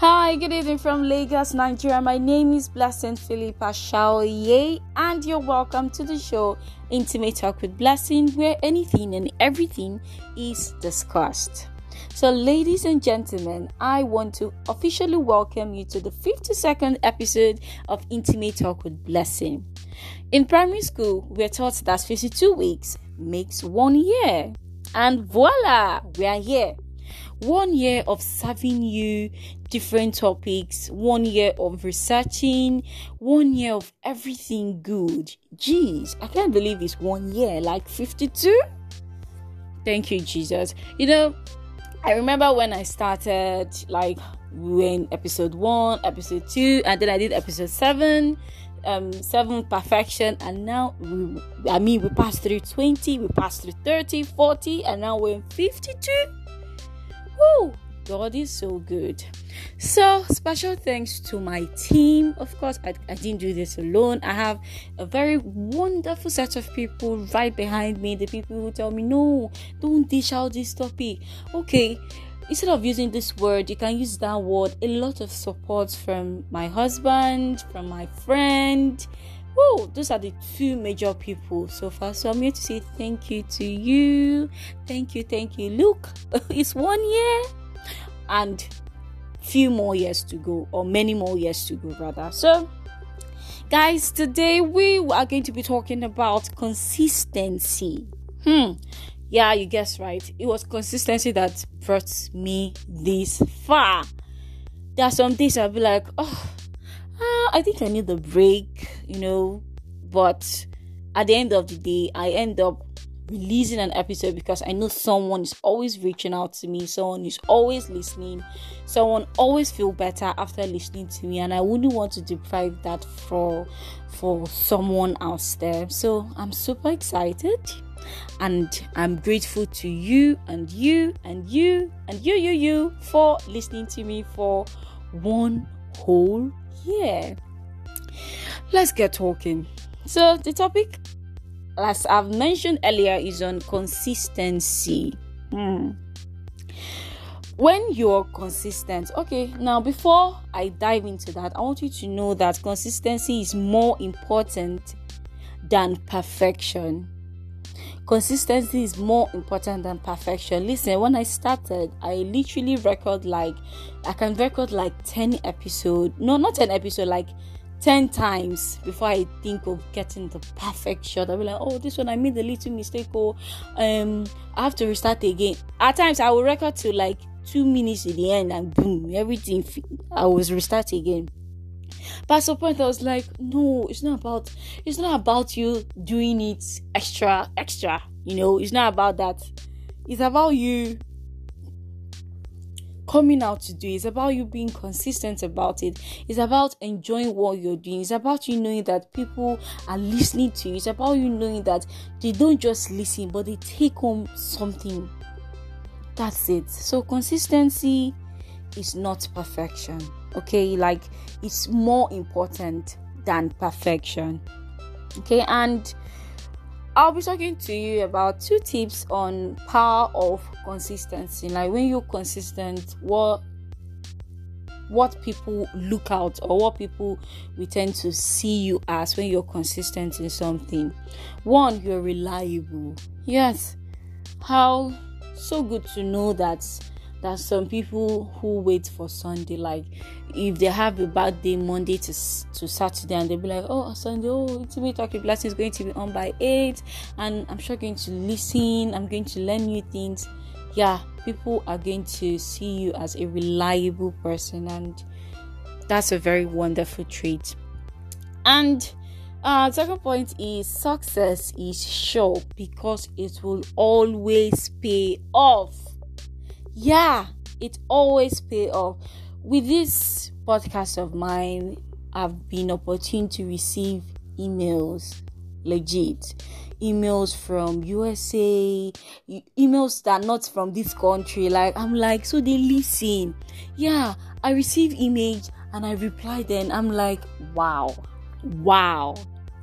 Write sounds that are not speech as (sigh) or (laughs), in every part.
Hi, good evening from Lagos, Nigeria. My name is Blessing Philippa Shaoye, and you're welcome to the show Intimate Talk with Blessing, where anything and everything is discussed. So, ladies and gentlemen, I want to officially welcome you to the 52nd episode of Intimate Talk with Blessing. In primary school, we're taught that 52 weeks makes one year, and voila, we are here one year of serving you different topics, one year of researching, one year of everything good. Jeez, I can't believe it's one year, like 52. Thank you, Jesus. You know, I remember when I started, like, when episode one, episode two, and then I did episode seven um seven perfection and now we, i mean we passed through 20 we passed through 30 40 and now we're in 52 Woo! God is so good. So, special thanks to my team. Of course, I, I didn't do this alone. I have a very wonderful set of people right behind me. The people who tell me, no, don't dish out this topic. Okay, instead of using this word, you can use that word. A lot of support from my husband, from my friend. Whoa, those are the two major people so far. So I'm here to say thank you to you. Thank you, thank you. Look, (laughs) it's one year and few more years to go, or many more years to go, rather. So, guys, today we are going to be talking about consistency. Hmm. Yeah, you guessed right. It was consistency that brought me this far. There are some days I'll be like, oh, uh, I think I need a break, you know. But at the end of the day, I end up releasing an episode because I know someone is always reaching out to me, someone is always listening, someone always feel better after listening to me, and I wouldn't want to deprive that for for someone else there. So I'm super excited and I'm grateful to you and you and you and you you you for listening to me for one whole year. Let's get talking. So the topic as I've mentioned earlier, is on consistency. Hmm. When you're consistent, okay, now before I dive into that, I want you to know that consistency is more important than perfection. Consistency is more important than perfection. Listen, when I started, I literally record like I can record like 10 episodes. No, not 10 episodes, like 10 times before I think of getting the perfect shot. I'll be like, oh, this one I made a little mistake, or um, I have to restart again. At times, I will record to like two minutes at the end, and boom, everything I was restart again. But some point, I was like, no, it's not about it's not about you doing it extra, extra. You know, it's not about that. It's about you coming out to do. It's about you being consistent about it. It's about enjoying what you're doing. It's about you knowing that people are listening to you. It's about you knowing that they don't just listen, but they take home something. That's it. So, consistency is not perfection. Okay, like it's more important than perfection. Okay, and I'll be talking to you about two tips on power of consistency. Like when you're consistent, what what people look out or what people we tend to see you as when you're consistent in something. One, you're reliable. Yes. How so good to know that that some people who wait for Sunday, like if they have a bad day Monday to to Saturday, and they'll be like, "Oh, Sunday, oh, Intimate Talking Blessing is going to be on by eight, and I'm sure going to listen. I'm going to learn new things." Yeah, people are going to see you as a reliable person, and that's a very wonderful trait. And uh, second point is success is sure because it will always pay off yeah, it always pay off. With this podcast of mine, I've been opportune to receive emails, legit emails from USA, emails that are not from this country. Like I'm like, so they listen. Yeah, I receive image and I reply. Then I'm like, wow, wow,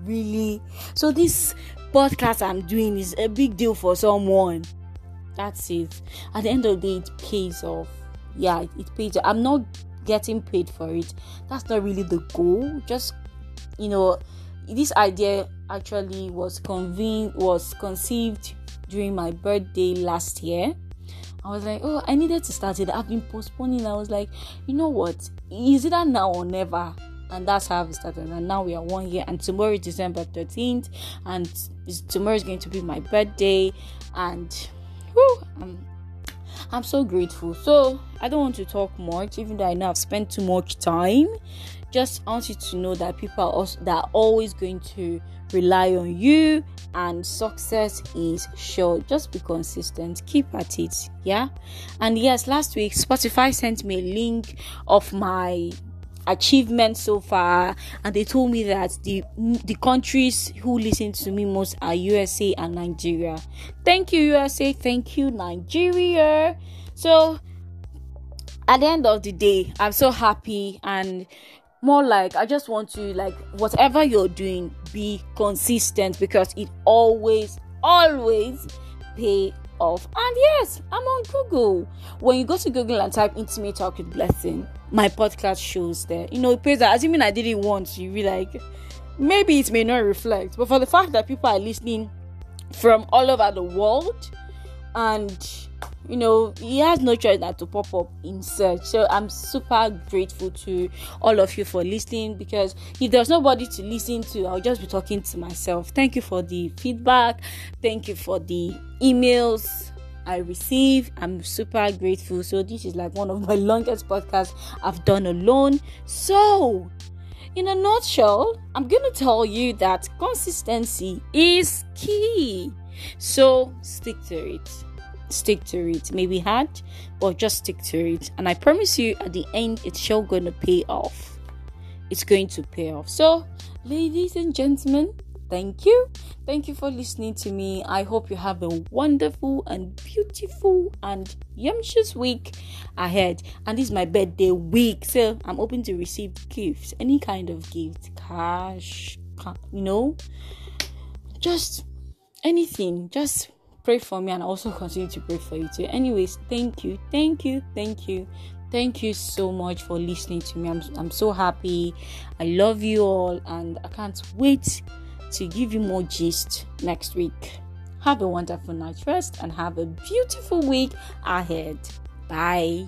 really. So this podcast I'm doing is a big deal for someone that's it at the end of the day it pays off yeah it, it pays off. i'm not getting paid for it. That's not really the goal. Just you know, this idea actually was convened was conceived during my birthday last year. I was like, oh, I needed to start it. I've been postponing. I was like, you know what? Is it now or never? And that's how we started. And now we are one year, and tomorrow is December 13th, and tomorrow is going to be my birthday. And whew, I'm I'm so grateful. So I don't want to talk much, even though I know I've spent too much time. Just want you to know that people are also that are always going to rely on you and success is sure. Just be consistent, keep at it, yeah. And yes, last week Spotify sent me a link of my achievements so far and they told me that the the countries who listen to me most are USA and Nigeria. Thank you USA, thank you Nigeria. So at the end of the day, I'm so happy and more like I just want to like whatever you're doing be consistent because it always always pay off. And yes, I'm on Google. When you go to Google and type intimate talk with blessing, my podcast shows there. You know, it pays that assuming I did it once, you be like, maybe it may not reflect. But for the fact that people are listening from all over the world and you know he has no choice than to pop up in search so i'm super grateful to all of you for listening because if there's nobody to listen to i'll just be talking to myself thank you for the feedback thank you for the emails I receive. I'm super grateful. So this is like one of my (laughs) longest podcasts I've done alone. So, in a nutshell, I'm going to tell you that consistency is key. So, stick to it stick to it. Maybe hard, but just stick to it. And I promise you, at the end, it's sure going to pay off. It's going to pay off. So, ladies and gentlemen, thank you. Thank you for listening to me. I hope you have a wonderful and beautiful and yumtious week ahead. And this is my birthday week, so I'm open to receive gifts, any kind of gift, cash, you know, just anything. Just pray for me and also continue to pray for you too. Anyways, thank you, thank you, thank you. Thank you so much for listening to me. I'm, I'm so happy. I love you all, and I can't wait to give you more gist next week. Have a wonderful night rest and have a beautiful week ahead. Bye.